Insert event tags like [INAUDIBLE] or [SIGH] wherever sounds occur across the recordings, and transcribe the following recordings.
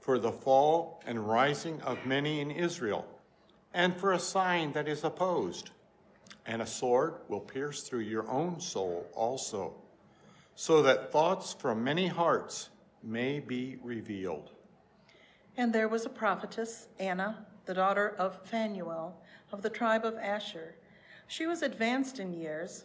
for the fall and rising of many in Israel, and for a sign that is opposed. And a sword will pierce through your own soul also, so that thoughts from many hearts may be revealed. And there was a prophetess, Anna, the daughter of Phanuel, of the tribe of Asher. She was advanced in years,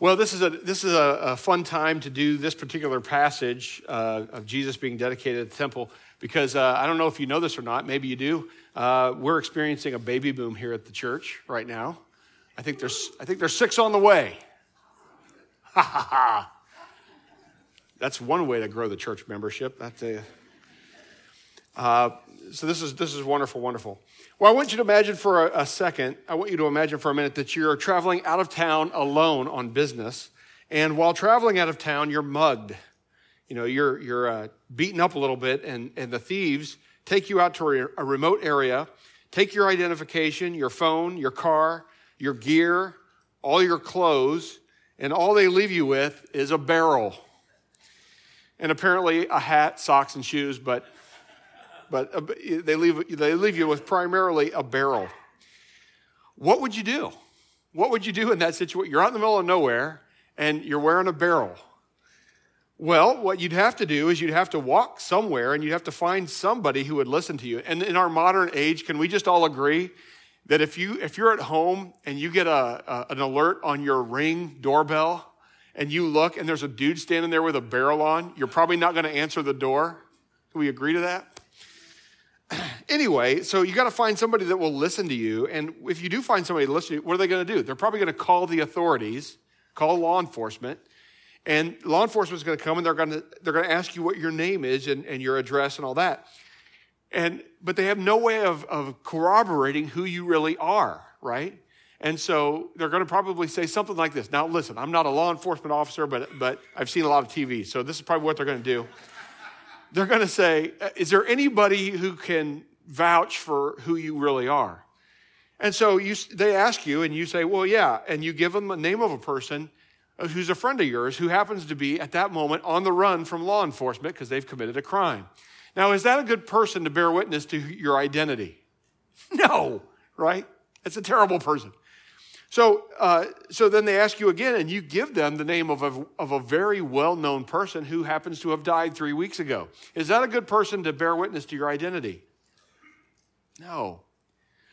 Well, this is a this is a, a fun time to do this particular passage uh, of Jesus being dedicated at the temple because uh, I don't know if you know this or not. Maybe you do. Uh, we're experiencing a baby boom here at the church right now. I think there's, I think there's six on the way. Ha ha ha. That's one way to grow the church membership. That's a, uh, so this is, this is wonderful, wonderful. Well, I want you to imagine for a, a second, I want you to imagine for a minute that you're traveling out of town alone on business. And while traveling out of town, you're mugged. You know, you're, you're uh, beaten up a little bit, and, and the thieves take you out to a remote area, take your identification, your phone, your car, your gear, all your clothes, and all they leave you with is a barrel. And apparently a hat, socks, and shoes, but, but uh, they, leave, they leave you with primarily a barrel. What would you do? What would you do in that situation? You're out in the middle of nowhere and you're wearing a barrel. Well, what you'd have to do is you'd have to walk somewhere and you'd have to find somebody who would listen to you. And in our modern age, can we just all agree that if you if you're at home and you get a, a an alert on your ring doorbell and you look and there's a dude standing there with a barrel on, you're probably not going to answer the door. Can we agree to that? [CLEARS THROAT] anyway, so you got to find somebody that will listen to you. And if you do find somebody to listen to you, what are they going to do? They're probably going to call the authorities, call law enforcement, and law enforcement is going to come and they're going to, they're going to ask you what your name is and, and your address and all that. And, but they have no way of, of corroborating who you really are, right? And so they're going to probably say something like this. Now, listen, I'm not a law enforcement officer, but, but I've seen a lot of TV, so this is probably what they're going to do. They're going to say, uh, Is there anybody who can vouch for who you really are? And so you, they ask you, and you say, Well, yeah. And you give them the name of a person uh, who's a friend of yours who happens to be at that moment on the run from law enforcement because they've committed a crime. Now, is that a good person to bear witness to your identity? [LAUGHS] No, right? It's a terrible person. So, uh, so then they ask you again, and you give them the name of a, of a very well known person who happens to have died three weeks ago. Is that a good person to bear witness to your identity? No.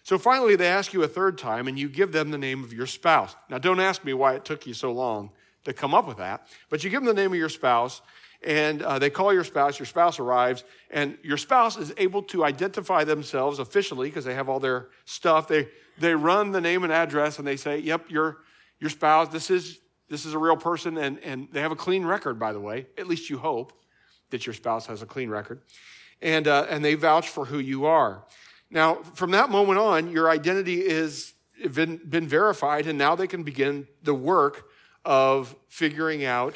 So finally, they ask you a third time, and you give them the name of your spouse. Now, don't ask me why it took you so long to come up with that, but you give them the name of your spouse, and uh, they call your spouse, your spouse arrives, and your spouse is able to identify themselves officially because they have all their stuff. They, they run the name and address and they say, Yep, your, your spouse, this is, this is a real person, and, and they have a clean record, by the way. At least you hope that your spouse has a clean record. And, uh, and they vouch for who you are. Now, from that moment on, your identity is been, been verified, and now they can begin the work of figuring out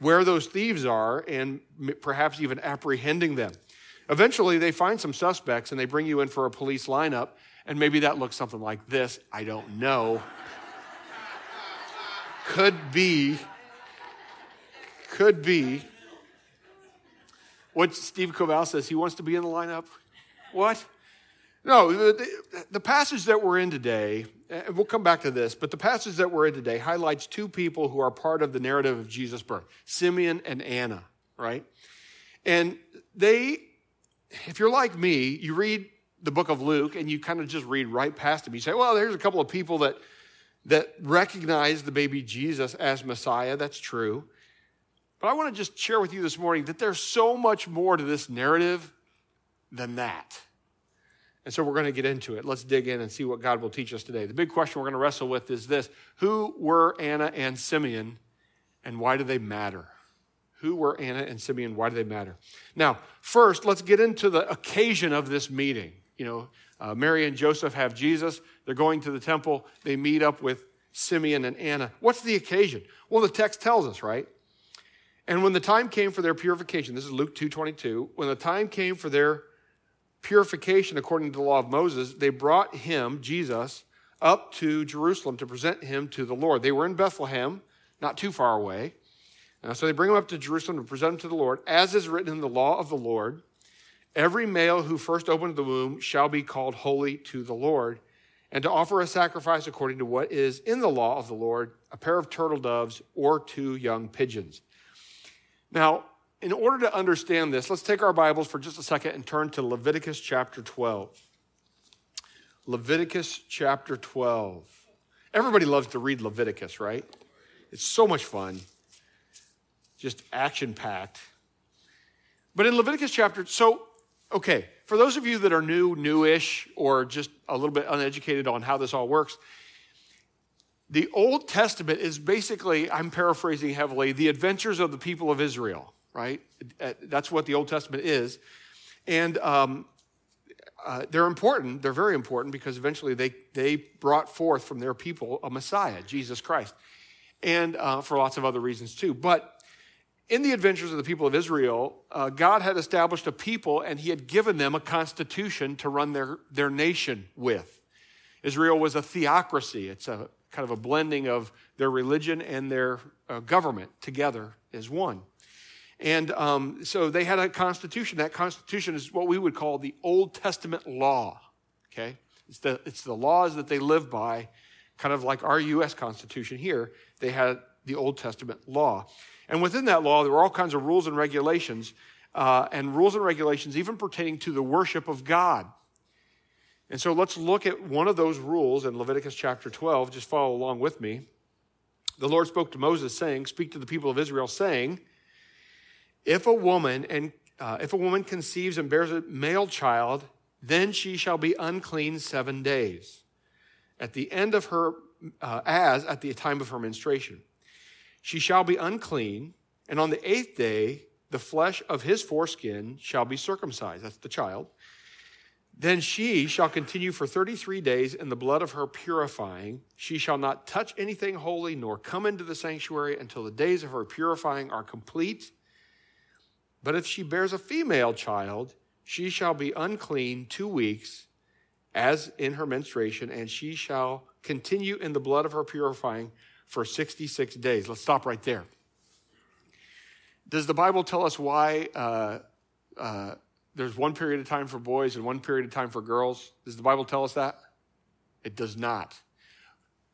where those thieves are and perhaps even apprehending them. Eventually, they find some suspects and they bring you in for a police lineup, and maybe that looks something like this. I don't know. could be. Could be. What Steve Covell says, he wants to be in the lineup. What? No, the, the, passage that we're in today, and we'll come back to this, but the passage that we're in today highlights two people who are part of the narrative of Jesus' birth Simeon and Anna, right? And they, if you're like me, you read the book of Luke and you kind of just read right past them. You say, well, there's a couple of people that, that recognize the baby Jesus as Messiah. That's true. But I want to just share with you this morning that there's so much more to this narrative than that. And so we're going to get into it. Let's dig in and see what God will teach us today. The big question we're going to wrestle with is this Who were Anna and Simeon, and why do they matter? Who were Anna and Simeon? Why do they matter? Now, first, let's get into the occasion of this meeting. You know, uh, Mary and Joseph have Jesus. They're going to the temple. They meet up with Simeon and Anna. What's the occasion? Well, the text tells us, right? And when the time came for their purification, this is Luke 2:22, when the time came for their purification according to the law of Moses, they brought him, Jesus, up to Jerusalem to present him to the Lord. They were in Bethlehem, not too far away. Uh, so they bring him up to Jerusalem to present him to the Lord, as is written in the law of the Lord. Every male who first opened the womb shall be called holy to the Lord, and to offer a sacrifice according to what is in the law of the Lord, a pair of turtle doves or two young pigeons. Now, in order to understand this, let's take our Bibles for just a second and turn to Leviticus chapter 12. Leviticus chapter 12. Everybody loves to read Leviticus, right? It's so much fun, just action packed. But in Leviticus chapter, so, okay, for those of you that are new, newish, or just a little bit uneducated on how this all works, the Old Testament is basically, I'm paraphrasing heavily, the adventures of the people of Israel right? Uh, that's what the Old Testament is. And um, uh, they're important. They're very important because eventually they, they brought forth from their people a Messiah, Jesus Christ, and uh, for lots of other reasons too. But in the adventures of the people of Israel, uh, God had established a people and he had given them a constitution to run their, their nation with. Israel was a theocracy. It's a kind of a blending of their religion and their uh, government together as one. And um, so they had a constitution. That constitution is what we would call the Old Testament law. Okay? It's the, it's the laws that they live by, kind of like our U.S. Constitution here. They had the Old Testament law. And within that law, there were all kinds of rules and regulations, uh, and rules and regulations even pertaining to the worship of God. And so let's look at one of those rules in Leviticus chapter 12. Just follow along with me. The Lord spoke to Moses, saying, Speak to the people of Israel, saying, if a woman and uh, if a woman conceives and bears a male child, then she shall be unclean seven days. At the end of her, uh, as at the time of her menstruation, she shall be unclean, and on the eighth day, the flesh of his foreskin shall be circumcised. That's the child. Then she shall continue for 33 days in the blood of her purifying. She shall not touch anything holy, nor come into the sanctuary until the days of her purifying are complete but if she bears a female child, she shall be unclean two weeks, as in her menstruation, and she shall continue in the blood of her purifying for 66 days. Let's stop right there. Does the Bible tell us why uh, uh, there's one period of time for boys and one period of time for girls? Does the Bible tell us that? It does not.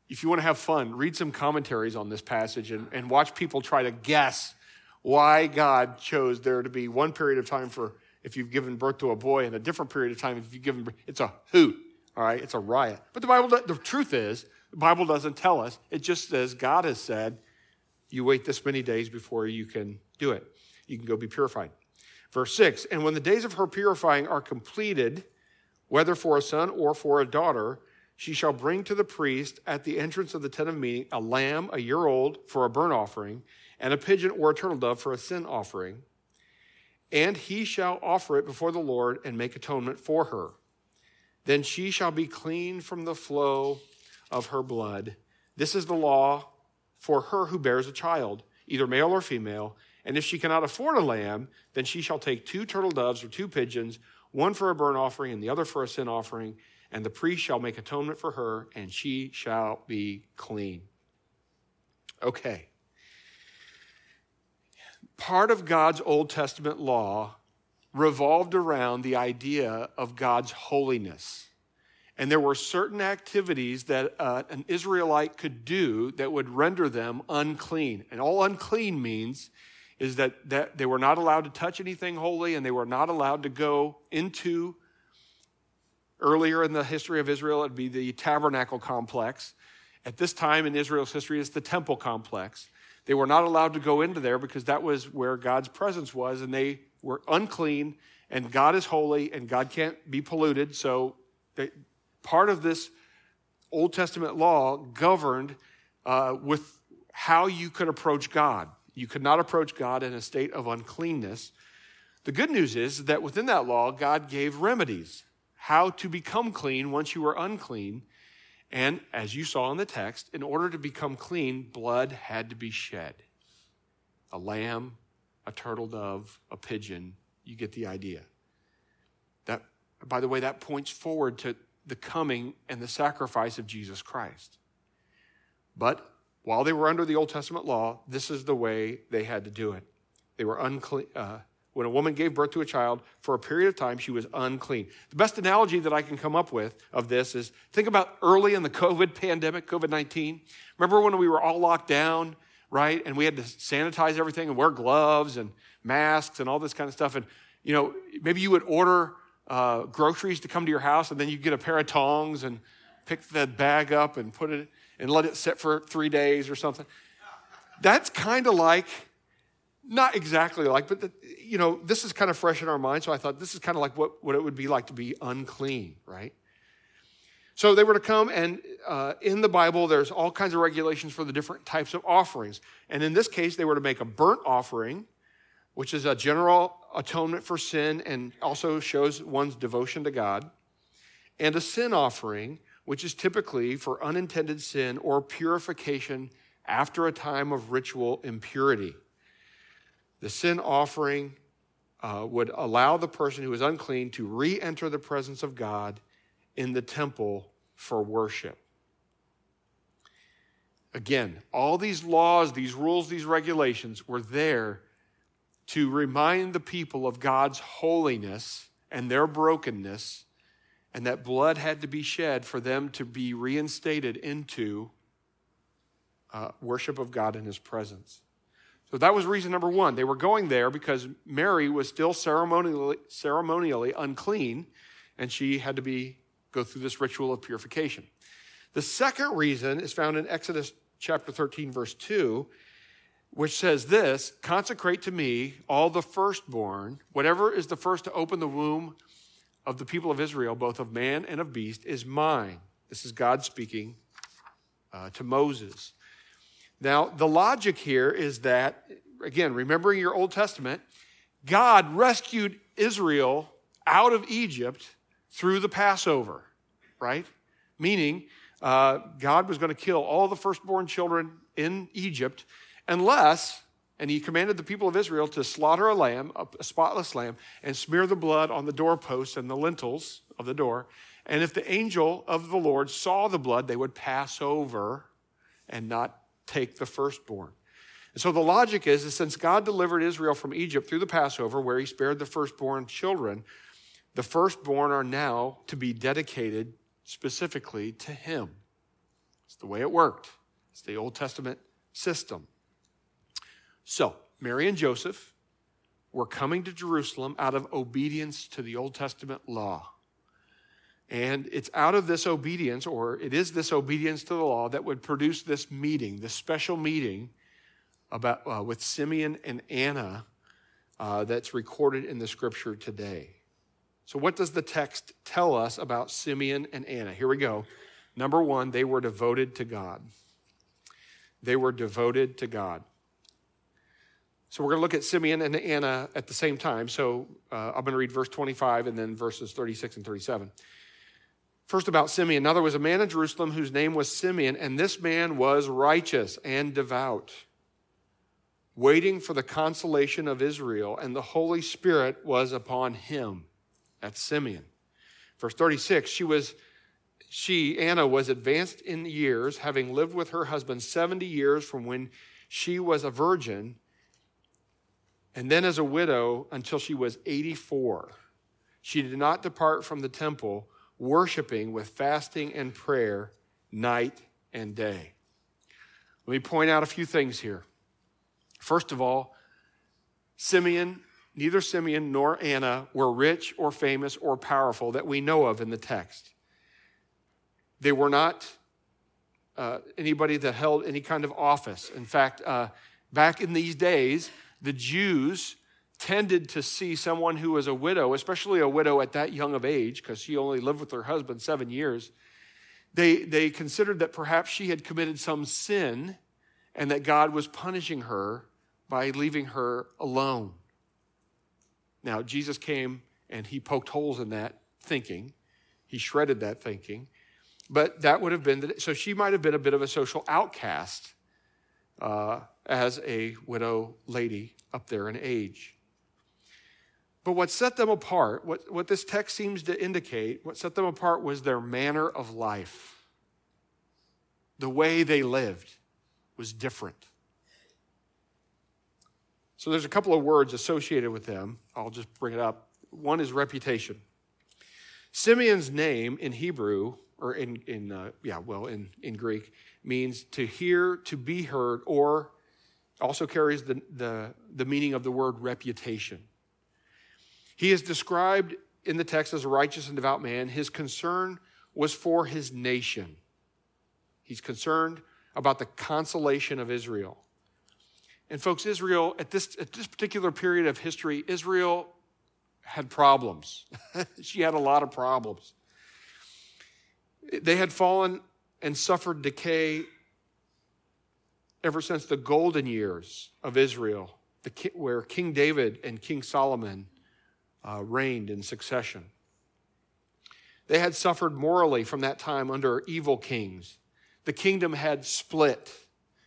If you want to have fun, read some commentaries on this passage and, and watch people try to guess why God chose there to be one period of time for if you've given birth to a boy and a different period of time if you've given birth. It's a hoot, all right? It's a riot. But the Bible, the truth is, the Bible doesn't tell us. It just says God has said, you wait this many days before you can do it. you can go be purified. Verse 6 And when the days of her purifying are completed, whether for a son or for a daughter, she shall bring to the priest at the entrance of the tent of meeting a lamb a year old for a burnt offering, and a pigeon or a turtle dove for a sin offering. And he shall offer it before the Lord and make atonement for her. Then she shall be clean from the flow of her blood. This is the law for her who bears a child, either male or female. And if she cannot afford a lamb, then she shall take two turtle doves or two pigeons, one for a burnt offering and the other for a sin offering and the priest shall make atonement for her, and she shall be clean. Okay. Part of God's Old Testament law revolved around the idea of God's holiness. And there were certain activities that uh, an Israelite could do that would render them unclean. And all unclean means is that, that they were not allowed to touch anything holy and they were not allowed to go into Earlier in the history of Israel, it'd be the tabernacle complex. At this time in Israel's history, it's the temple complex. They were not allowed to go into there because that was where God's presence was, and they were unclean, and God is holy, and God can't be polluted. So, they, part of this Old Testament law governed uh, with how you could approach God. You could not approach God in a state of uncleanness. The good news is that within that law, God gave remedies how to become clean once you were unclean. And as you saw in the text, in order to become clean, blood had to be shed. A lamb, a turtle dove, a pigeon, you get the idea. That, by the way, that points forward to the coming and the sacrifice of Jesus Christ. But while they were under the Old Testament law, this is the way they had to do it. They were unclean. Uh, when a woman gave birth to a child, for a period of time, she was unclean. The best analogy that I can come up with of this is think about early in the COVID pandemic, COVID 19. Remember when we were all locked down, right? And we had to sanitize everything and wear gloves and masks and all this kind of stuff. And, you know, maybe you would order uh, groceries to come to your house and then you get a pair of tongs and pick the bag up and put it and let it sit for three days or something. That's kind of like not exactly like, but the, you know, this is kind of fresh in our mind. So I thought this is kind of like what, what it would be like to be unclean, right? So they were to come, and uh, in the Bible, there's all kinds of regulations for the different types of offerings. And in this case, they were to make a burnt offering, which is a general atonement for sin and also shows one's devotion to God, and a sin offering, which is typically for unintended sin or purification after a time of ritual impurity. The sin offering uh, would allow the person who is unclean to re enter the presence of God in the temple for worship. Again, all these laws, these rules, these regulations were there to remind the people of God's holiness and their brokenness, and that blood had to be shed for them to be reinstated into uh, worship of God in His presence. So that was reason number one. They were going there because Mary was still ceremonially, ceremonially unclean, and she had to be go through this ritual of purification. The second reason is found in Exodus chapter 13, verse 2, which says this consecrate to me all the firstborn, whatever is the first to open the womb of the people of Israel, both of man and of beast, is mine. This is God speaking uh, to Moses. Now, the logic here is that, again, remembering your Old Testament, God rescued Israel out of Egypt through the Passover, right? Meaning, uh, God was going to kill all the firstborn children in Egypt unless, and he commanded the people of Israel to slaughter a lamb, a spotless lamb, and smear the blood on the doorposts and the lintels of the door. And if the angel of the Lord saw the blood, they would pass over and not take the firstborn. And so the logic is, that since God delivered Israel from Egypt through the Passover, where he spared the firstborn children, the firstborn are now to be dedicated specifically to him. It's the way it worked. It's the Old Testament system. So, Mary and Joseph were coming to Jerusalem out of obedience to the Old Testament law. And it's out of this obedience, or it is this obedience to the law, that would produce this meeting, this special meeting about, uh, with Simeon and Anna uh, that's recorded in the scripture today. So, what does the text tell us about Simeon and Anna? Here we go. Number one, they were devoted to God. They were devoted to God. So, we're going to look at Simeon and Anna at the same time. So, uh, I'm going to read verse 25 and then verses 36 and 37. First, about Simeon. Now, there was a man in Jerusalem whose name was Simeon, and this man was righteous and devout, waiting for the consolation of Israel, and the Holy Spirit was upon him. That's Simeon. Verse 36 she was she anna was advanced in years having lived with her husband 70 years from when she was a virgin and then as a widow until she was 84 she did not depart from the temple worshiping with fasting and prayer night and day let me point out a few things here first of all simeon Neither Simeon nor Anna were rich or famous or powerful that we know of in the text. They were not uh, anybody that held any kind of office. In fact, uh, back in these days, the Jews tended to see someone who was a widow, especially a widow at that young of age, because she only lived with her husband seven years. They, they considered that perhaps she had committed some sin and that God was punishing her by leaving her alone. Now, Jesus came and he poked holes in that thinking. He shredded that thinking. But that would have been, the, so she might have been a bit of a social outcast uh, as a widow lady up there in age. But what set them apart, what, what this text seems to indicate, what set them apart was their manner of life. The way they lived was different. So there's a couple of words associated with them. I'll just bring it up. One is reputation. Simeon's name in Hebrew, or in, in uh, yeah, well, in, in Greek, means to hear, to be heard, or also carries the, the, the meaning of the word reputation. He is described in the text as a righteous and devout man. His concern was for his nation. He's concerned about the consolation of Israel. And folks, Israel, at this, at this particular period of history, Israel had problems. [LAUGHS] she had a lot of problems. They had fallen and suffered decay ever since the golden years of Israel, the, where King David and King Solomon uh, reigned in succession. They had suffered morally from that time under evil kings. The kingdom had split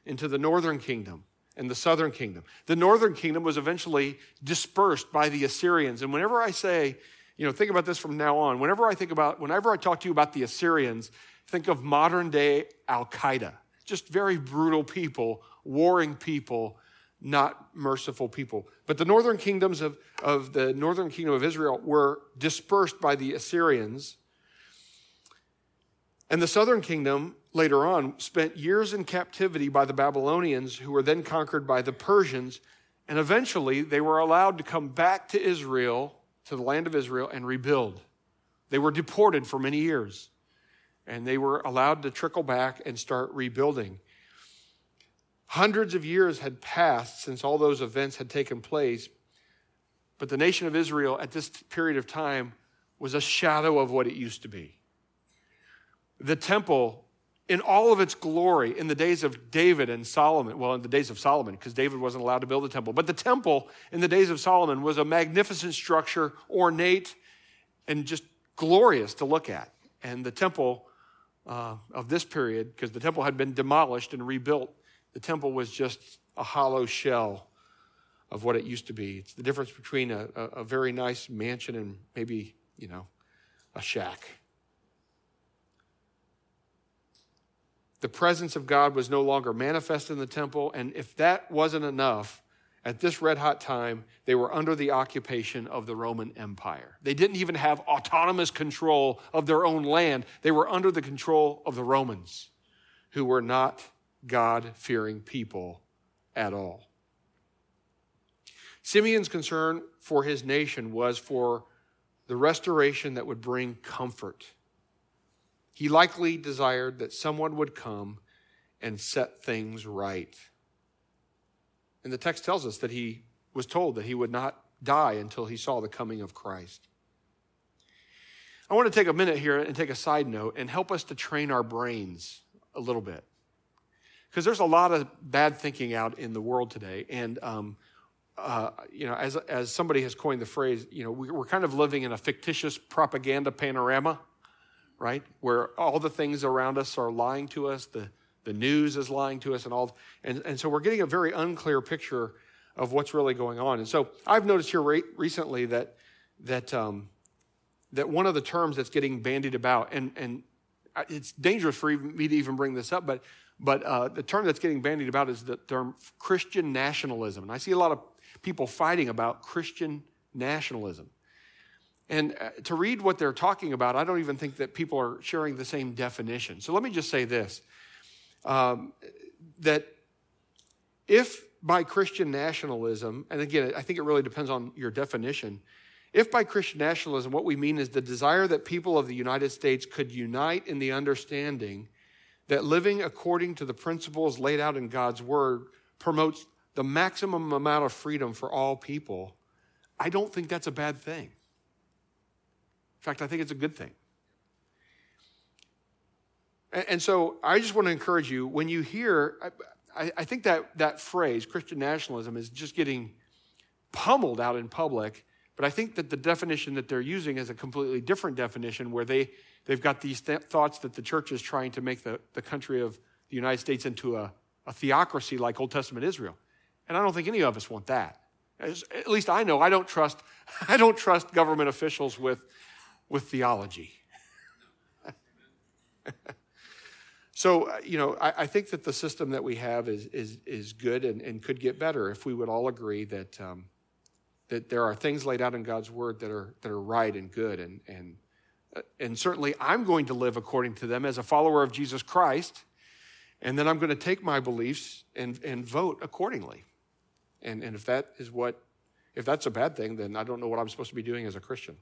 into the northern kingdom and the southern kingdom. The northern kingdom was eventually dispersed by the Assyrians. And whenever I say, you know, think about this from now on, whenever I think about, whenever I talk to you about the Assyrians, think of modern day Al Qaeda. Just very brutal people, warring people, not merciful people. But the northern kingdoms of, of the northern kingdom of Israel were dispersed by the Assyrians. And the southern kingdom later on, spent years in captivity by the Babylonians, who were then conquered by the Persians. And eventually, they were allowed to come back to Israel, to the land of Israel, and rebuild. They were deported for many years, and they were allowed to trickle back and start rebuilding. Hundreds of years had passed since all those events had taken place, but the nation of Israel at this period of time was a shadow of what it used to be. The temple in all of its glory in the days of David and Solomon. Well, in the days of Solomon, because David wasn't allowed to build a temple. But the temple in the days of Solomon was a magnificent structure, ornate, and just glorious to look at. And the temple uh, of this period, because the temple had been demolished and rebuilt, the temple was just a hollow shell of what it used to be. It's the difference between a, a, a very nice mansion and maybe, you know, a shack. the presence of God was no longer manifest in the temple. And if that wasn't enough, at this red hot time, they were under the occupation of the Roman Empire. They didn't even have autonomous control of their own land, they were under the control of the Romans, who were not God fearing people at all. Simeon's concern for his nation was for the restoration that would bring comfort he likely desired that someone would come and set things right. And the text tells us that he was told that he would not die until he saw the coming of Christ. I want to take a minute here and take a side note and help us to train our brains a little bit. Because there's a lot of bad thinking out in the world today. And, um, uh, you know, as, as somebody has coined the phrase, you know, we, we're kind of living in a fictitious propaganda panorama, right? Where all the things around us are lying to us, the, the news is lying to us, and all. And, and so we're getting a very unclear picture of what's really going on. And so I've noticed here re- recently that, that, um, that one of the terms that's getting bandied about, and, and it's dangerous for me to even bring this up, but, but uh, the term that's getting bandied about is the term Christian nationalism. And I see a lot of people fighting about Christian nationalism. And uh, to read what they're talking about, I don't even think that people are sharing the same definition. So let me just say this um, that if by Christian nationalism, and again, I think it really depends on your definition, if by Christian nationalism, what we mean is the desire that people of the United States could unite in the understanding that living according to the principles laid out in God's word promotes the maximum amount of freedom for all people, I don't think that's a bad thing. In fact, I think it's a good thing. And so I just want to encourage you when you hear, I, think that, that phrase, Christian nationalism, is just getting pummeled out in public but I think that the definition that they're using is a completely different definition where they, they've got these th- thoughts that the church is trying to make the, the country of the United States into a, a theocracy like Old Testament Israel. And I don't think any of us want that. As, at least I know I don't trust, [LAUGHS] I don't trust government officials with, with theology. [LAUGHS] so, uh, you know, I, I, think that the system that we have is, is, is good and, and could get better if we would all agree that. Um, that there are things laid out in God's word that are, that are right and good. And, and, uh, and certainly I'm going to live according to them as a follower of Jesus Christ. And then I'm going to take my beliefs and, and vote accordingly. And, and if that is what, if that's a bad thing, then I don't know what I'm supposed to be doing as a Christian.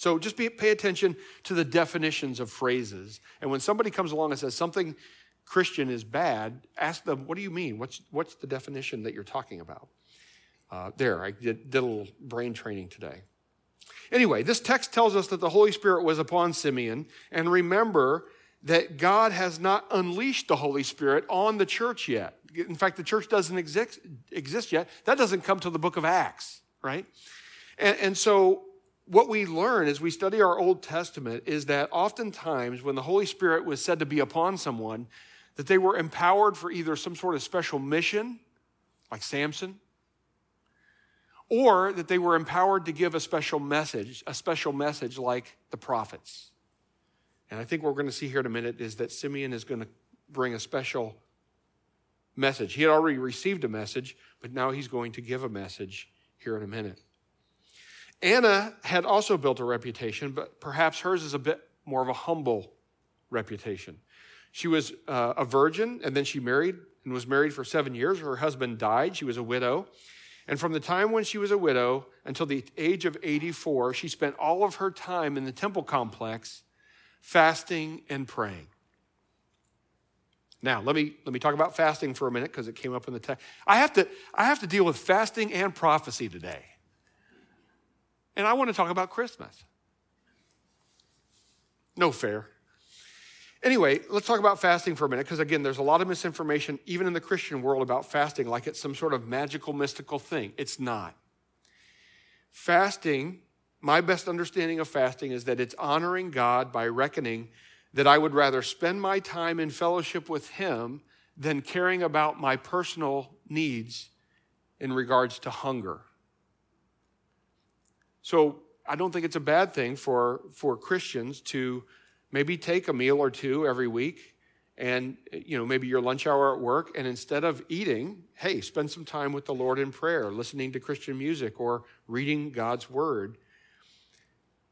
So just be, pay attention to the definitions of phrases. And when somebody comes along and says something Christian is bad, ask them, what do you mean? What's, what's the definition that you're talking about? Uh, there, I did, did a little brain training today. Anyway, this text tells us that the Holy Spirit was upon Simeon. And remember that God has not unleashed the Holy Spirit on the church yet. In fact, the church doesn't exist, exist yet. That doesn't come to the book of Acts, right? And, and so, what we learn as we study our Old Testament is that oftentimes when the Holy Spirit was said to be upon someone, that they were empowered for either some sort of special mission, like Samson, or that they were empowered to give a special message, a special message like the prophets. And I think what we're going to see here in a minute is that Simeon is going to bring a special message. He had already received a message, but now he's going to give a message here in a minute. Anna had also built a reputation, but perhaps hers is a bit more of a humble reputation. She was uh, a virgin, and then she married and was married for seven years. Her husband died. She was a widow. And from the time when she was a widow until the age of 84, she spent all of her time in the temple complex fasting and praying. Now, let me, let me talk about fasting for a minute because it came up in the text. I have, to, I have to deal with fasting and prophecy today. And I want to talk about Christmas. No fair. Anyway, let's talk about fasting for a minute, because again, there's a lot of misinformation, even in the Christian world, about fasting, like it's some sort of magical, mystical thing. It's not. Fasting, my best understanding of fasting is that it's honoring God by reckoning that I would rather spend my time in fellowship with Him than caring about my personal needs in regards to hunger. So I don't think it's a bad thing for, for Christians to maybe take a meal or two every week and you know maybe your lunch hour at work and instead of eating hey spend some time with the lord in prayer listening to christian music or reading god's word.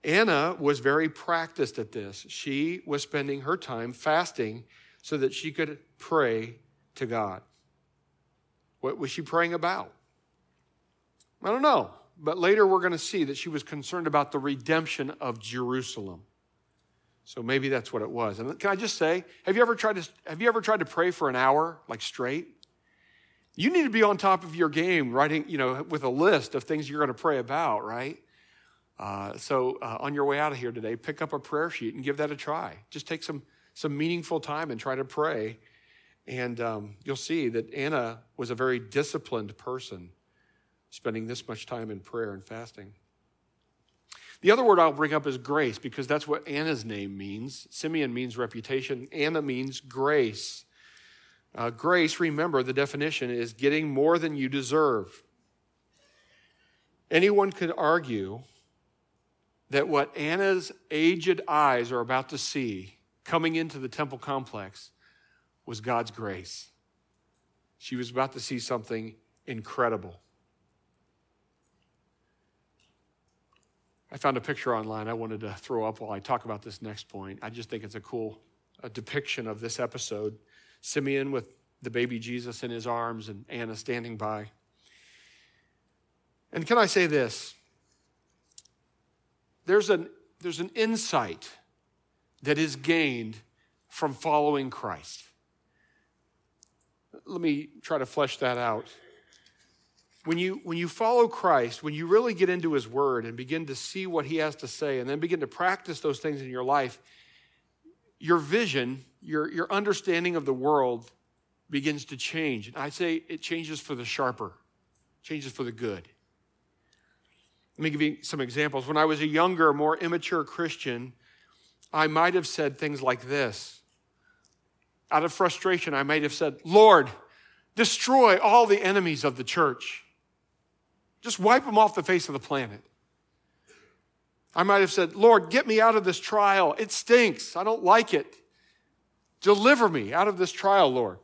Anna was very practiced at this. She was spending her time fasting so that she could pray to god. What was she praying about? I don't know but later we're going to see that she was concerned about the redemption of jerusalem so maybe that's what it was. And can I just say, have you ever tried to have you ever tried to pray for an hour like straight? You need to be on top of your game, writing, you know, with a list of things you're going to pray about, right? Uh, so uh, on your way out of here today, pick up a prayer sheet and give that a try. Just take some some meaningful time and try to pray, and um, you'll see that Anna was a very disciplined person, spending this much time in prayer and fasting. The other word I'll bring up is grace because that's what Anna's name means. Simeon means reputation. Anna means grace. Uh, grace, remember the definition, is getting more than you deserve. Anyone could argue that what Anna's aged eyes are about to see coming into the temple complex was God's grace. She was about to see something incredible. I found a picture online I wanted to throw up while I talk about this next point. I just think it's a cool a depiction of this episode. Simeon with the baby Jesus in his arms and Anna standing by. And can I say this? There's an, there's an insight that is gained from following Christ. Let me try to flesh that out. When you, when you follow Christ, when you really get into his word and begin to see what he has to say, and then begin to practice those things in your life, your vision, your, your understanding of the world begins to change. And I say it changes for the sharper, changes for the good. Let me give you some examples. When I was a younger, more immature Christian, I might have said things like this. Out of frustration, I might have said, Lord, destroy all the enemies of the church. Just wipe them off the face of the planet. I might have said, Lord, get me out of this trial. It stinks. I don't like it. Deliver me out of this trial, Lord.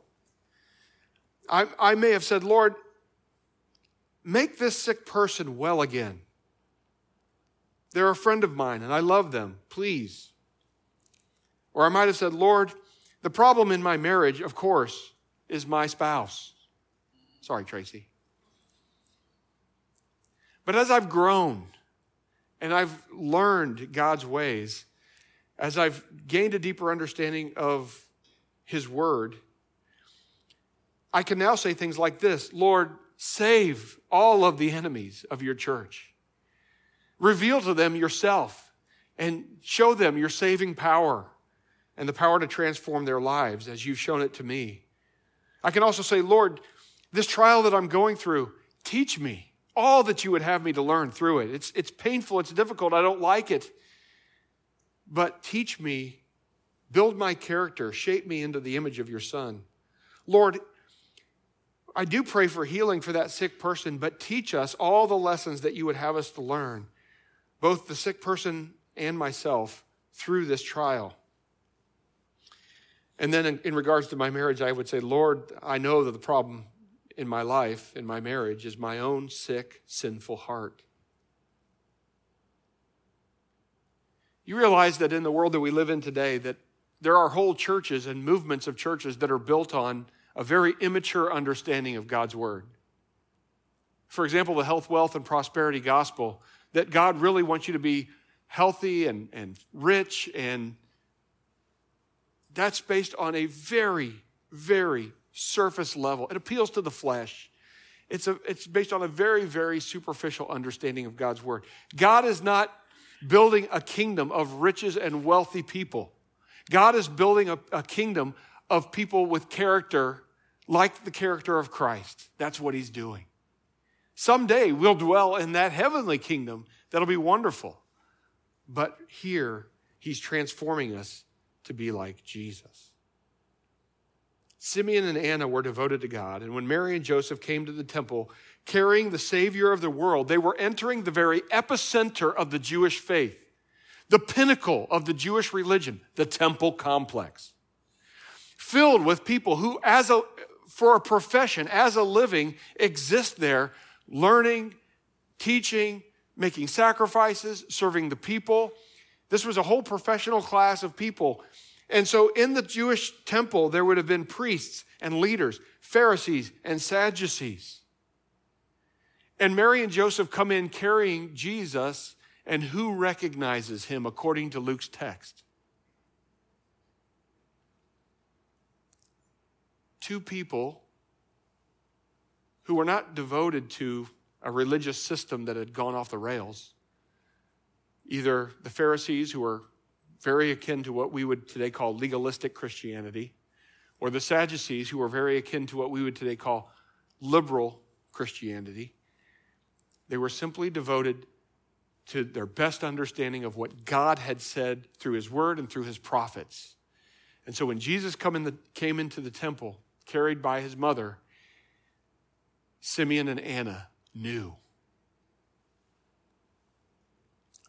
I, I may have said, Lord, make this sick person well again. They're a friend of mine and I love them. Please. Or I might have said, Lord, the problem in my marriage, of course, is my spouse. Sorry, Tracy. But as I've grown and I've learned God's ways, as I've gained a deeper understanding of His Word, I can now say things like this Lord, save all of the enemies of your church. Reveal to them yourself and show them your saving power and the power to transform their lives as you've shown it to me. I can also say, Lord, this trial that I'm going through, teach me all that you would have me to learn through it. It's, it's painful, it's difficult, I don't like it. But teach me, build my character, shape me into the image of your Son. Lord, I do pray for healing for that sick person, but teach us all the lessons that you would have us to learn both the sick person and myself through this trial. And then, in, in, regards to my marriage, I would say, Lord, I know that the problem in my life, in my marriage, is my own sick, sinful heart. You realize that in the world that we live in today, that there are whole churches and movements of churches that are built on a very immature understanding of God's word. For example, the health, wealth, and prosperity gospel that God really wants you to be healthy and, and rich. And that's based on a very, very surface level. It appeals to the flesh. It's, a, it's based on a very, very superficial understanding of God's word. God is not building a kingdom of riches and wealthy people. God is building a, a kingdom of people with character like the character of Christ. That's what he's doing. Someday we'll dwell in that heavenly kingdom that'll be wonderful. But here, he's transforming us to be like Jesus. Simeon and Anna were devoted to God, and when Mary and Joseph came to the temple carrying the Savior of the world, they were entering the very epicenter of the Jewish faith, the pinnacle of the Jewish religion, the temple complex, filled with people who, as a for a profession, as a living, exist there learning, teaching, making sacrifices, serving the people. This was a whole professional class of people. And so in the Jewish temple, there would have been priests and leaders, Pharisees and Sadducees. And Mary and Joseph come in carrying Jesus, and who recognizes him according to Luke's text? Two people who were not devoted to a religious system that had gone off the rails. Either the Pharisees, who were very akin to what we would today call legalistic Christianity, or the Sadducees, who were very akin to what we would today call liberal Christianity. They were simply devoted to their best understanding of what God had said through his word and through his prophets. And so when Jesus in the, came into the temple, carried by his mother, Simeon and Anna knew.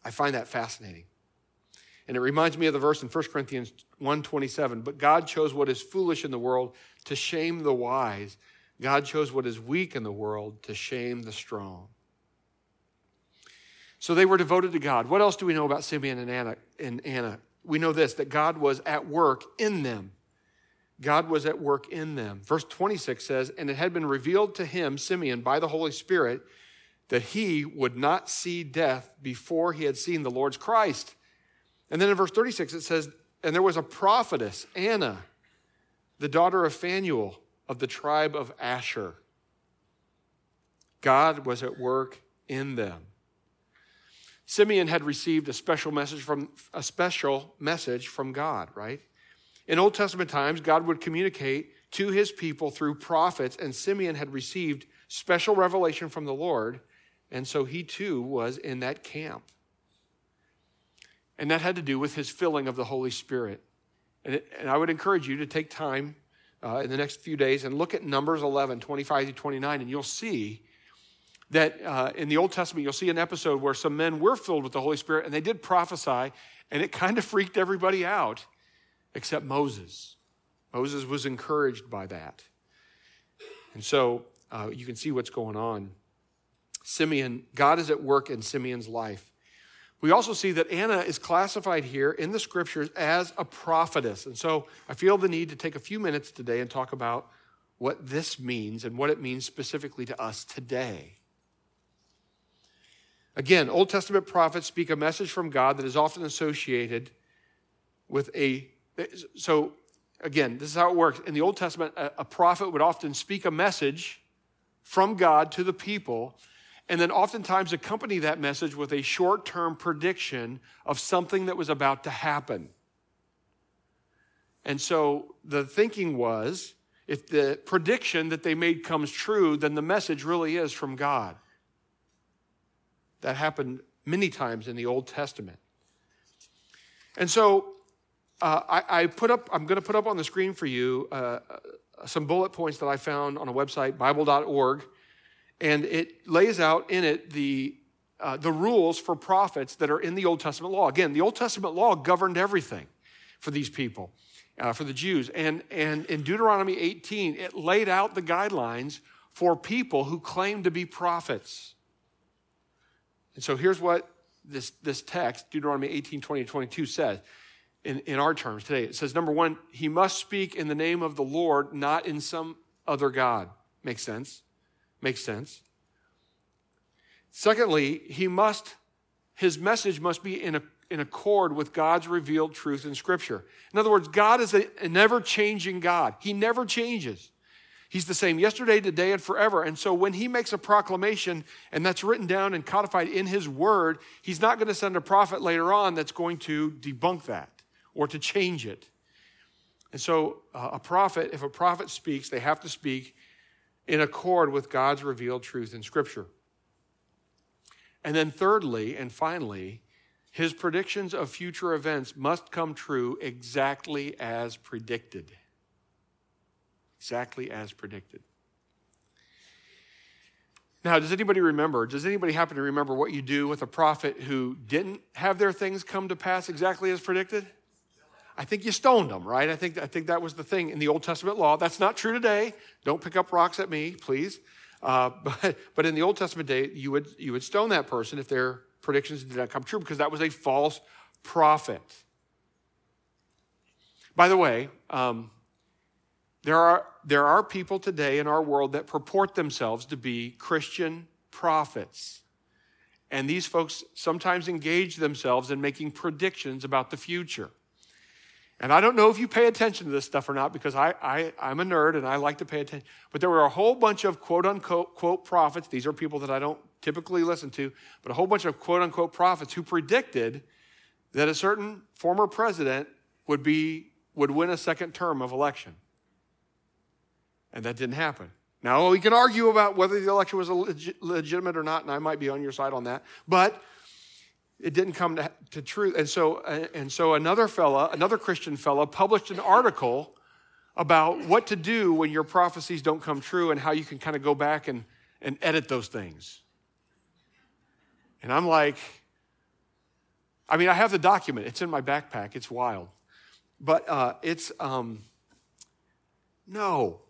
I find that fascinating. And it reminds me of the verse in 1 Corinthians 1:27, but God chose what is foolish in the world to shame the wise. God chose what is weak in the world to shame the strong. So they were devoted to God. What else do we know about Simeon and Anna? And Anna? We know this that God was at work in them. God was at work in them. Verse 26 says, And it had been revealed to him, Simeon, by the Holy Spirit, that he would not see death before he had seen the Lord's Christ. And then in verse 36, it says, And there was a prophetess, Anna, the daughter of Phanuel of the tribe of Asher. God was at work in them. Simeon had received a special message from a special message from God, right? In Old Testament times, God would communicate to his people through prophets, and Simeon had received special revelation from the Lord, and so he too was in that camp. And that had to do with his filling of the Holy Spirit. And, it, and I would encourage you to take time uh, in the next few days and look at Numbers 11, 25 to 29, and you'll see that uh, in the Old Testament, you'll see an episode where some men were filled with the Holy Spirit and they did prophesy, and it kind of freaked everybody out except Moses. Moses was encouraged by that. And so uh, you can see what's going on. Simeon, God is at work in Simeon's life. We also see that Anna is classified here in the scriptures as a prophetess. And so I feel the need to take a few minutes today and talk about what this means and what it means specifically to us today. Again, Old Testament prophets speak a message from God that is often associated with a. So, again, this is how it works. In the Old Testament, a, prophet would often speak a message from God to the people, and then oftentimes accompany that message with a short term prediction of something that was about to happen. And so the thinking was if the prediction that they made comes true, then the message really is from God. That happened many times in the Old Testament. And so uh, I, I, put up, I'm going to put up on the screen for you uh, some bullet points that I found on a website, Bible.org. And it lays out in it the, uh, the rules for prophets that are in the Old Testament law. Again, the Old Testament law governed everything for these people, uh, for the Jews. And, and in Deuteronomy 18, it laid out the guidelines for people who claim to be prophets. And so here's what this, this text, Deuteronomy 18, 20 22, says in, in our terms today. It says, number one, he must speak in the name of the Lord, not in some other God. Makes sense? Makes sense. Secondly, he must, his message must be in, a, in accord with God's revealed truth in Scripture. In other words, God is a, a never changing God, He never changes. He's the same yesterday, today, and forever. And so when he makes a proclamation and that's written down and codified in his word, he's not going to send a prophet later on that's going to debunk that or to change it. And so uh, a prophet, if a prophet speaks, they have to speak in accord with God's revealed truth in Scripture. And then, thirdly and finally, his predictions of future events must come true exactly as predicted exactly as predicted. Now, does anybody remember? Does anybody happen to remember what you do with a prophet who didn't have their things come to pass exactly as predicted? I think you stoned them, right? I think, I think that was the thing in the Old Testament law. That's not true today. Don't pick up rocks at me, please. Uh, [LAUGHS] but, but in the Old Testament day, you would, you would stone that person if their predictions did not come true because that was a false prophet. By the way, um, there are, there are people today in our world that purport themselves to be Christian prophets. And these folks sometimes engage themselves in making predictions about the future. And I don't know if you pay attention to this stuff or not because I, I, I'm a nerd and I like to pay attention. But there were a whole bunch of quote unquote quote prophets. These are people that I don't typically listen to, but a whole bunch of quote unquote prophets who predicted that a certain former president would be would win a second term of election. And that didn't happen. Now, we can argue about whether the election was legitimate or not, and I might be on your side on that. But it didn't come to, to truth. And so, and so another fella, another Christian fella, published an article about what to do when your prophecies don't come true and how you can kind of go back and, and edit those things. And I'm like, I mean, I have the document. It's in my backpack. It's wild. But uh, it's, um, no.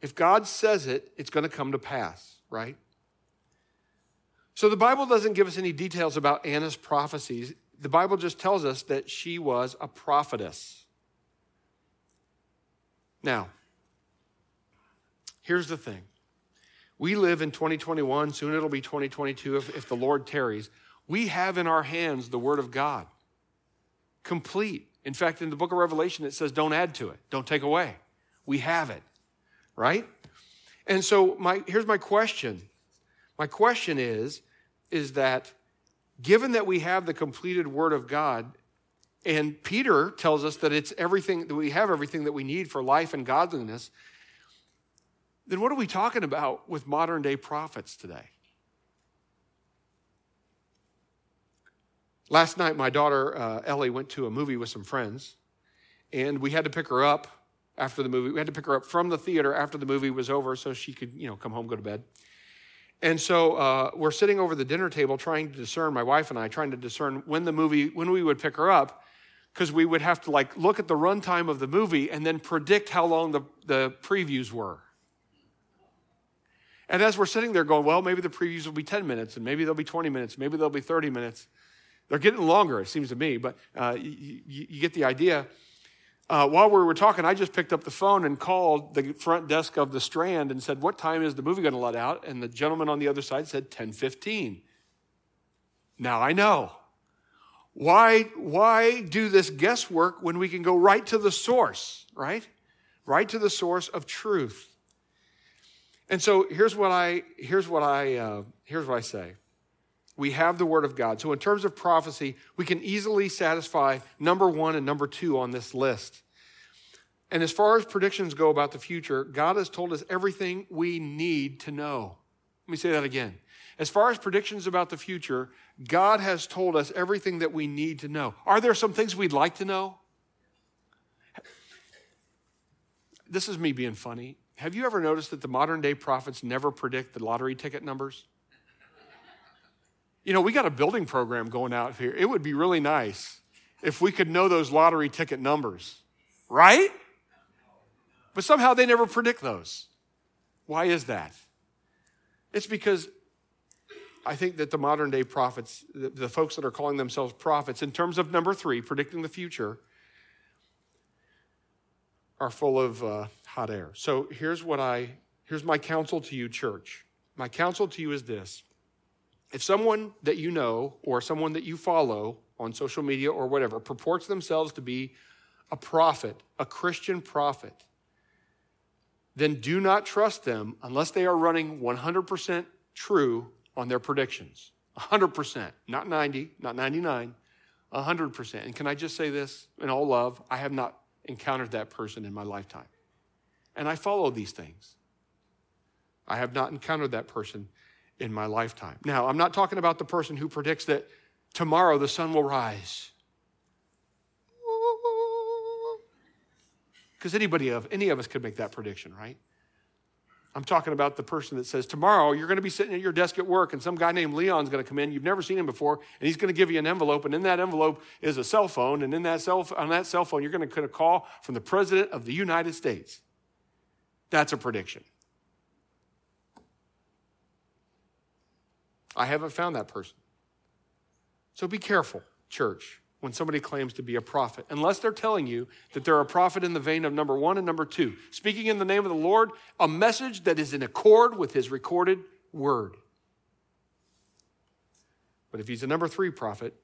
If God says it, it's going to come to pass, right? So the Bible doesn't give us any details about Anna's prophecies. The Bible just tells us that she was a prophetess. Now, here's the thing. We live in 2021, soon it'll be 2022 if, if the Lord tarries. We have in our hands the Word of God, complete. In fact, in the book of Revelation, it says, don't add to it, don't take away. We have it, right? And so, my, here's my question my question is, is that given that we have the completed Word of God, and Peter tells us that it's everything, that we have everything that we need for life and godliness, then what are we talking about with modern day prophets today? Last night, my daughter uh, Ellie went to a movie with some friends, and we had to pick her up after the movie. We had to pick her up from the theater after the movie was over so she could, you know, come home, go to bed. And so uh, we're sitting over the dinner table trying to discern, my wife and I, trying to discern when the movie, when we would pick her up, because we would have to like look at the runtime of the movie and then predict how long the, the previews were. And as we're sitting there going, well, maybe the previews will be 10 minutes, and maybe they'll be 20 minutes, maybe they'll be 30 minutes. They're getting longer, it seems to me, but uh, you, you get the idea. Uh, while we were talking, I just picked up the phone and called the front desk of the Strand and said, "What time is the movie going to let out?" And the gentleman on the other side said, "10:15." Now I know. Why, why do this guesswork when we can go right to the source, right? Right to the source of truth. And so here's what I here's what I uh, here's what I say. We have the Word of God. So, in terms of prophecy, we can easily satisfy number one and number two on this list. And as far as predictions go about the future, God has told us everything we need to know. Let me say that again. As far as predictions about the future, God has told us everything that we need to know. Are there some things we'd like to know? This is me being funny. Have you ever noticed that the modern day prophets never predict the lottery ticket numbers? You know, we got a building program going out here. It would be really nice if we could know those lottery ticket numbers, right? But somehow they never predict those. Why is that? It's because I think that the modern day prophets, the, folks that are calling themselves prophets, in terms of number three, predicting the future, are full of uh, hot air. So here's what I, here's my counsel to you, church. My counsel to you is this if someone that you know or someone that you follow on social media or whatever purports themselves to be a prophet, a Christian prophet, then do not trust them unless they are running 100% true on their predictions. 100%, not 90, not 99, 100%. And can I just say this in all love? I have not encountered that person in my lifetime. And I follow these things. I have not encountered that person in my lifetime. Now, I'm not talking about the person who predicts that tomorrow the sun will rise. Because anybody of any of us could make that prediction, right? I'm talking about the person that says, Tomorrow you're going to be sitting at your desk at work, and some guy named Leon's going to come in. You've never seen him before, and he's going to give you an envelope, and in that envelope is a cell phone, and in that cell, on that cell phone, you're going to get a call from the President of the United States. That's a prediction. I haven't found that person. So be careful, church, when somebody claims to be a prophet, unless they're telling you that they're a prophet in the vein of number one and number two, speaking in the name of the Lord, a message that is in accord with his recorded word. But if he's a number three prophet,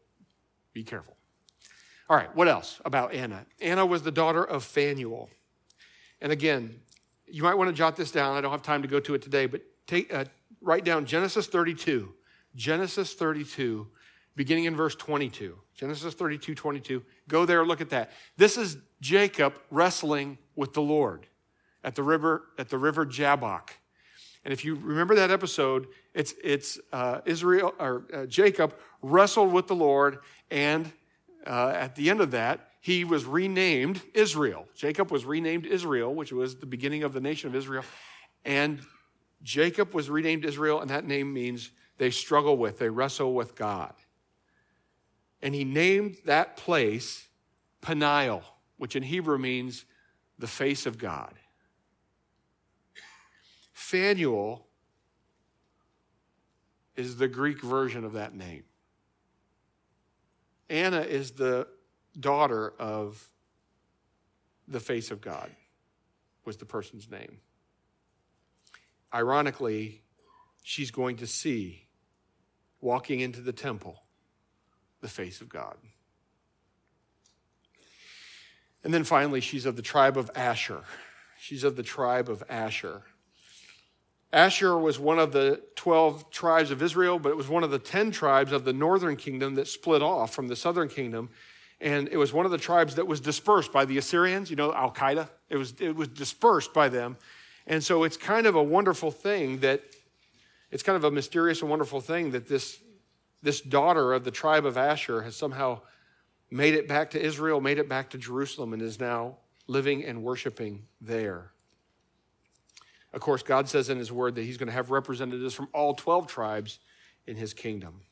be careful. All right, what else about Anna? Anna was the daughter of Phanuel. And again, you might want to jot this down. I don't have time to go to it today, but take, uh, write down Genesis 32. Genesis 32, beginning in verse 22. Genesis 32, 22. Go there, look at that. This is Jacob wrestling with the Lord at the river, at the river Jabbok. And if you remember that episode, it's, it's uh, Israel or uh, Jacob wrestled with the Lord, and uh, at the end of that, he was renamed Israel. Jacob was renamed Israel, which was the beginning of the nation of Israel. And Jacob was renamed Israel, and that name means they struggle with, they wrestle with God. And he named that place Peniel, which in Hebrew means the face of God. Phanuel is the Greek version of that name. Anna is the daughter of the face of God, was the person's name. Ironically, she's going to see, walking into the temple, the face of God. And then finally, she's of the tribe of Asher. She's of the tribe of Asher. Asher was one of the 12 tribes of Israel, but it was one of the 10 tribes of the northern kingdom that split off from the southern kingdom. And it was one of the tribes that was dispersed by the Assyrians, you know, Al Qaeda. It was, it was dispersed by them. And so it's kind of a wonderful thing that, it's kind of a mysterious and wonderful thing that this, this daughter of the tribe of Asher has somehow made it back to Israel, made it back to Jerusalem, and is now living and worshiping there. Of course, God says in His Word that He's going to have representatives from all 12 tribes in His kingdom.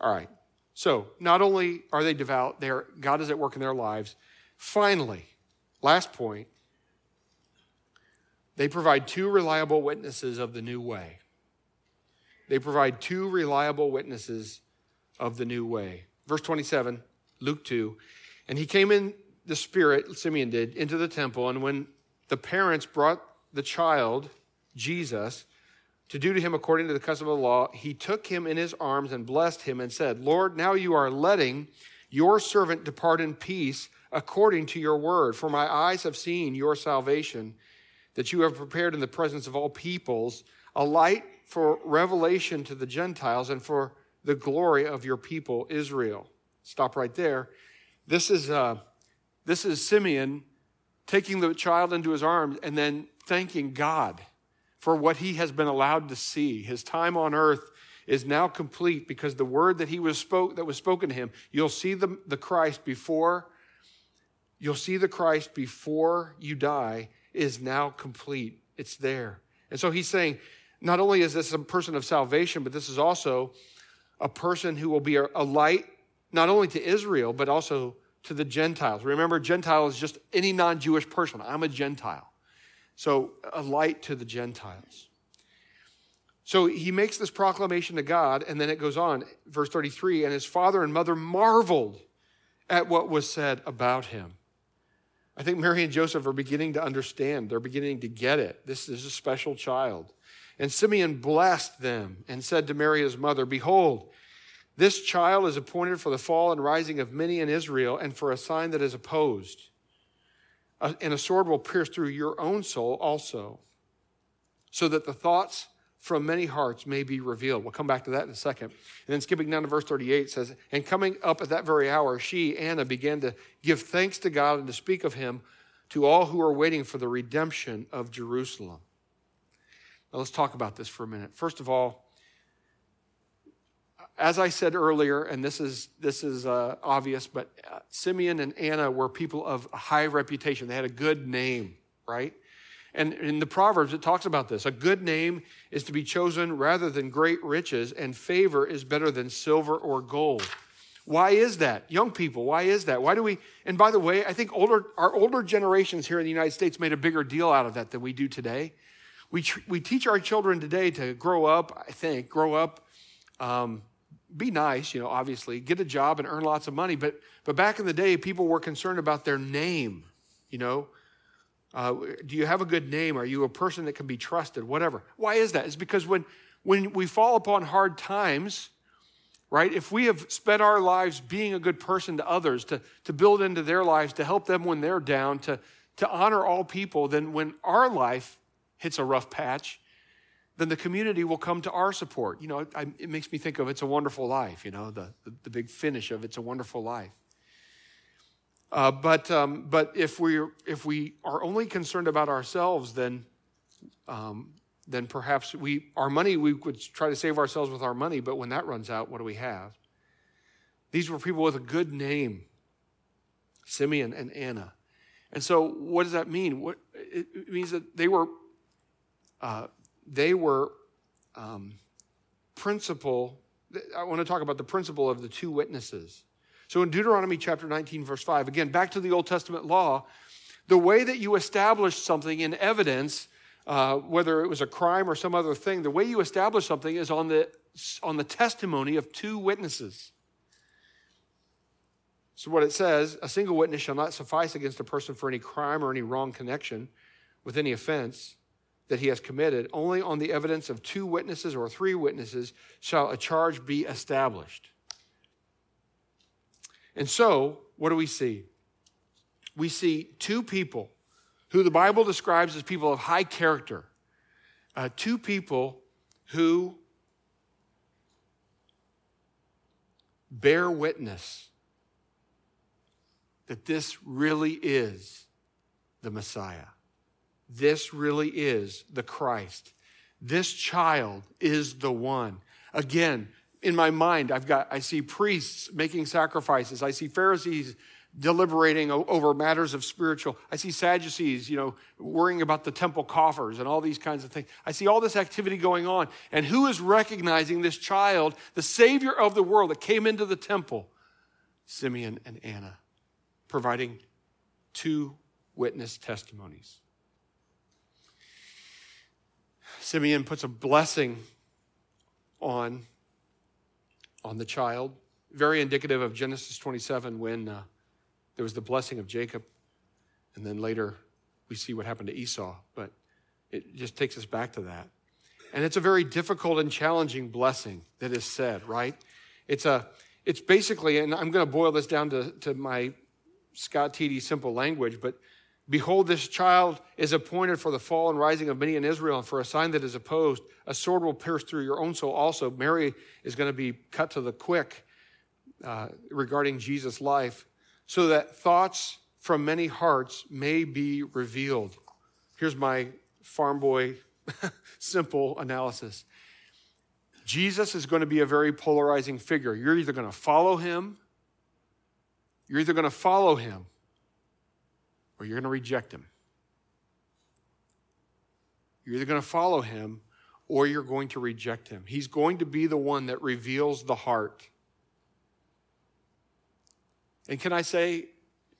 All right. So, not only are they devout, they are, God is at work in their lives. Finally, last point, they provide two reliable witnesses of the new way. They provide two reliable witnesses of the new way. Verse 27, Luke 2. And he came in the Spirit, Simeon did, into the temple. And when the parents brought the child, Jesus, to do to him according to the custom of the law, he took him in his arms and blessed him and said, Lord, now you are letting your servant depart in peace according to your word. For my eyes have seen your salvation that you have prepared in the presence of all peoples, a light for revelation to the Gentiles and for the glory of your people, Israel. Stop right there. This is, uh, this is Simeon taking the child into his arms and then thanking God for what he has been allowed to see. His time on earth is now complete because the word that he was spoke that was spoken to him, you'll see the, the Christ before you'll see the Christ before you die is now complete. It's there. And so he's saying, not only is this a person of salvation, but this is also a person who will be a, light not only to Israel, but also to the Gentiles. Remember, Gentile is just any non Jewish person. I'm a Gentile. So, a light to the Gentiles. So he makes this proclamation to God, and then it goes on, verse 33 and his father and mother marveled at what was said about him. I think Mary and Joseph are beginning to understand. They're beginning to get it. This is a special child. And Simeon blessed them and said to Mary, his mother, Behold, this child is appointed for the fall and rising of many in Israel and for a sign that is opposed. And a sword will pierce through your own soul also, so that the thoughts from many hearts may be revealed. We'll come back to that in a second. And then skipping down to verse 38 says, And coming up at that very hour, she, Anna, began to give thanks to God and to speak of him to all who are waiting for the redemption of Jerusalem. Now let's talk about this for a minute. First of all, as I said earlier, and this is, this is uh, obvious, but uh, Simeon and Anna were people of high reputation. They had a good name, right? And in the Proverbs, it talks about this. A good name is to be chosen rather than great riches, and favor is better than silver or gold. Why is that? Young people, why is that? Why do we, and by the way, I think older, our older generations here in the United States made a bigger deal out of that than we do today. We, tr- we teach our children today to grow up, I think, grow up um, be nice, you know, obviously, get a job and earn lots of money. But, but back in the day, people were concerned about their name, you know. Uh, do you have a good name? Are you a person that can be trusted? Whatever. Why is that? It's because when, when we fall upon hard times, right? If we have spent our lives being a good person to others, to, to build into their lives, to help them when they're down, to, to honor all people, then when our life hits a rough patch, then the community will come to our support. You know, I, it makes me think of It's a Wonderful Life, you know, the, the, the big finish of It's a Wonderful Life. Uh, but, um, but if, we if we are only concerned about ourselves, then, um, then perhaps we, our money, we would try to save ourselves with our money, but when that runs out, what do we have? These were people with a good name Simeon and Anna. And so, what does that mean? What, it means that they were uh, they were um, principle. I want to talk about the principle of the two witnesses. So in Deuteronomy chapter 19, verse 5, again, back to the Old Testament law, the way that you establish something in evidence, uh, whether it was a crime or some other thing, the way you establish something is on the, on the testimony of two witnesses. So, what it says a single witness shall not suffice against a person for any crime or any wrong connection with any offense that he has committed, only on the evidence of two witnesses or three witnesses shall a charge be established. And so, what do we see? We see two people who the Bible describes as people of high character, uh, two people who bear witness that this really is the Messiah. This really is the Christ. This child is the one. Again, in my mind, I've got, I see priests making sacrifices. I see Pharisees deliberating over matters of spiritual. I see Sadducees, you know, worrying about the temple coffers and all these kinds of things. I see all this activity going on. And who is recognizing this child, the Savior of the world that came into the temple? Simeon and Anna, providing two witness testimonies. Simeon puts a blessing on, on the child, very indicative of Genesis 27 when uh, there was the blessing of Jacob. And then later we see what happened to Esau, but it just takes us back to that. And it's a very difficult and challenging blessing that is said, right? It's a, it's basically, and I'm going to boil this down to, to my Scott T.D. simple language, but Behold, this child is appointed for the fall and rising of many in Israel, and for a sign that is opposed. A sword will pierce through your own soul also. Mary is going to be cut to the quick uh, regarding Jesus' life, so that thoughts from many hearts may be revealed. Here's my farm boy [LAUGHS] simple analysis Jesus is going to be a very polarizing figure. You're either going to follow him, you're either going to follow him or you're going to reject him. You're either going to follow him or you're going to reject him. He's going to be the one that reveals the heart. And can I say,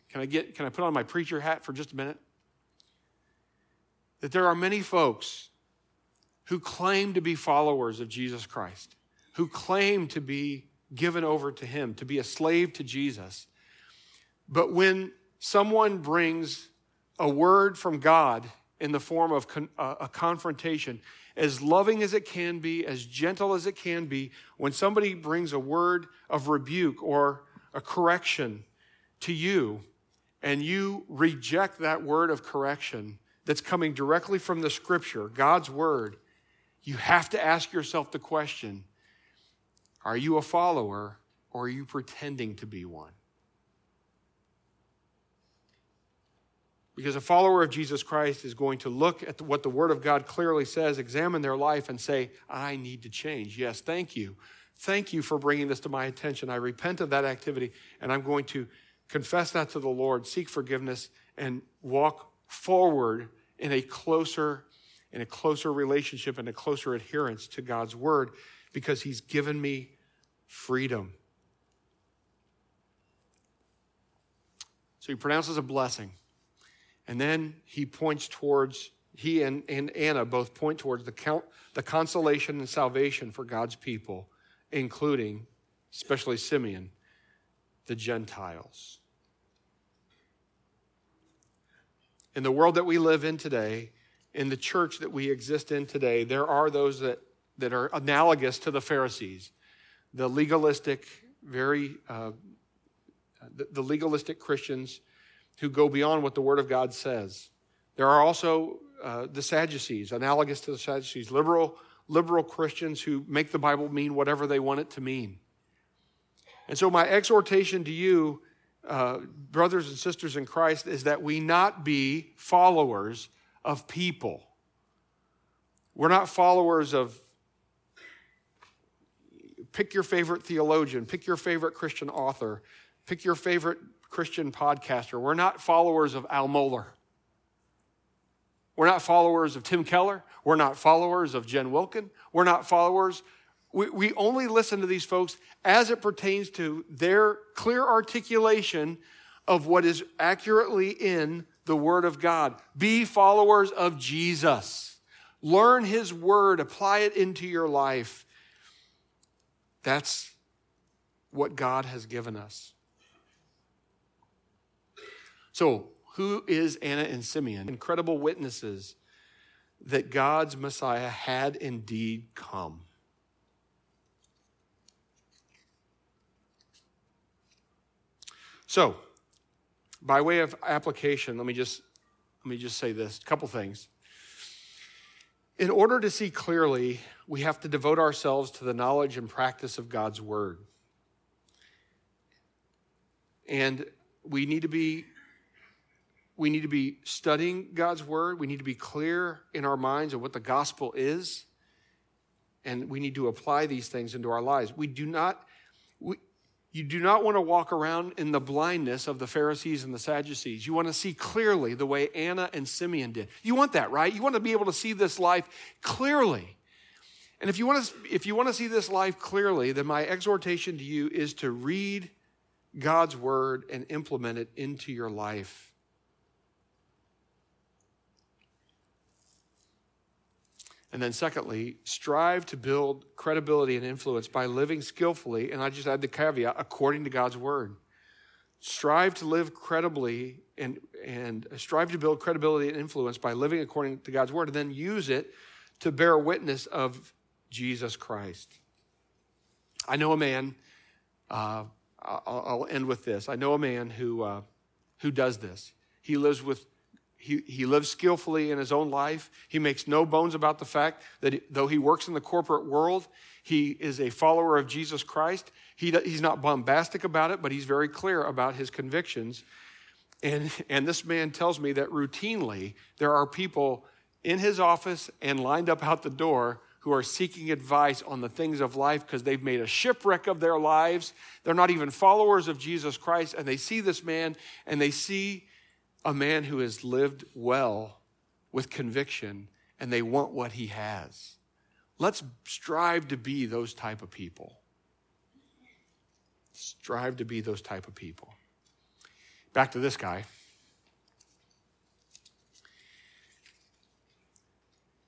can I get can I put on my preacher hat for just a minute? That there are many folks who claim to be followers of Jesus Christ, who claim to be given over to him, to be a slave to Jesus. But when someone brings a word from God in the form of con- uh, a confrontation, as loving as it can be, as gentle as it can be, when somebody brings a word of rebuke or a correction to you, and you reject that word of correction that's coming directly from the scripture, God's word, you have to ask yourself the question are you a follower or are you pretending to be one? Because a follower of Jesus Christ is going to look at what the Word of God clearly says, examine their life, and say, I need to change. Yes, thank you. Thank you for bringing this to my attention. I repent of that activity, and I'm going to confess that to the Lord, seek forgiveness, and walk forward in a closer, in a closer relationship and a closer adherence to God's Word because He's given me freedom. So He pronounces a blessing. And then he points towards, he and, and Anna both point towards the, count, the consolation and salvation for God's people, including, especially Simeon, the Gentiles. In the world that we live in today, in the church that we exist in today, there are those that, that are analogous to the Pharisees. the legalistic, very, uh, the, the legalistic Christians who go beyond what the Word of God says. There are also uh, the Sadducees, analogous to the Sadducees, liberal, liberal Christians who make the Bible mean whatever they want it to mean. And so, my exhortation to you, uh, brothers and sisters in Christ, is that we not be followers of people. We're not followers of pick your favorite theologian, pick your favorite Christian author, pick your favorite Christian podcaster. We're not followers of Al Mohler. We're not followers of Tim Keller. We're not followers of Jen Wilkin. We're not followers. We, we only listen to these folks as it pertains to their clear articulation of what is accurately in the Word of God. Be followers of Jesus. Learn His Word, apply it into your life. That's what God has given us. So, who is Anna and Simeon? Incredible witnesses that God's Messiah had indeed come. So, by way of application, let me just let me just say this, a couple things. In order to see clearly, we have to devote ourselves to the knowledge and practice of God's word. And we need to be we need to be studying God's word. We need to be clear in our minds of what the gospel is. And we need to apply these things into our lives. We do not, we, you do not want to walk around in the blindness of the Pharisees and the Sadducees. You want to see clearly the way Anna and Simeon did. You want that, right? You want to be able to see this life clearly. And if you want to, if you want to see this life clearly, then my exhortation to you is to read God's word and implement it into your life. And then, secondly, strive to build credibility and influence by living skillfully, and I just add the caveat according to God's word. Strive to live credibly and, and strive to build credibility and influence by living according to God's word, and then use it to bear witness of Jesus Christ. I know a man, uh, I'll, I'll, end with this. I know a man who, uh, who does this. He lives with he, he lives skillfully in his own life. He makes no bones about the fact that he, though he works in the corporate world, he is a follower of Jesus Christ. He, he's not bombastic about it, but he's very clear about his convictions. And, and this man tells me that routinely there are people in his office and lined up out the door who are seeking advice on the things of life because they've made a shipwreck of their lives. They're not even followers of Jesus Christ, and they see this man and they see a man who has lived well with conviction and they want what he has. Let's strive to be those type of people. Strive to be those type of people. Back to this guy.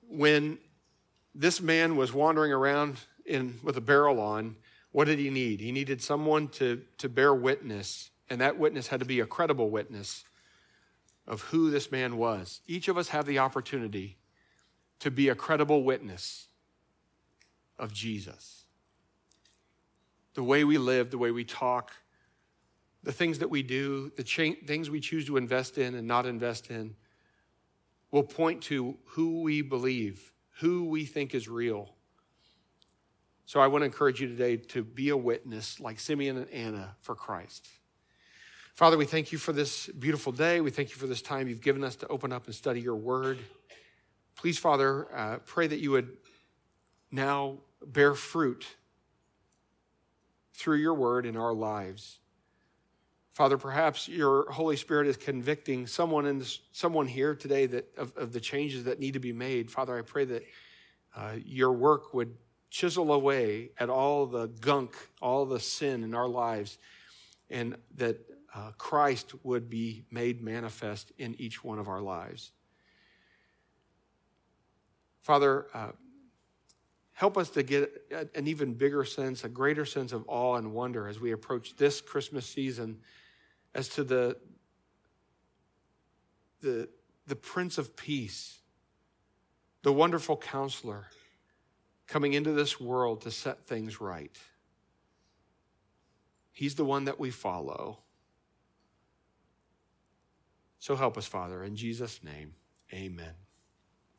When this man was wandering around in, with a barrel on, what did he need? He needed someone to, to bear witness, and that witness had to be a credible witness of who this man was. Each of us have the opportunity to be a credible witness of Jesus. The way we live, the way we talk, the things that we do, the cha- things we choose to invest in and not invest in will point to who we believe, who we think is real. So I want to encourage you today to be a witness like Simeon and Anna for Christ. Father, we thank you for this beautiful day. We thank you for this time you've given us to open up and study your word. Please, Father, uh, pray that you would now bear fruit through your word in our lives. Father, perhaps your Holy Spirit is convicting someone in this, someone here today that of, of, the changes that need to be made. Father, I pray that uh, your work would chisel away at all the gunk, all the sin in our lives, and that uh, Christ would be made manifest in each one of our lives. Father, uh, help us to get an even bigger sense, a greater sense of awe and wonder as we approach this Christmas season as to the, the, the Prince of Peace, the wonderful counselor coming into this world to set things right. He's the one that we follow. So help us, Father. In Jesus' name, amen.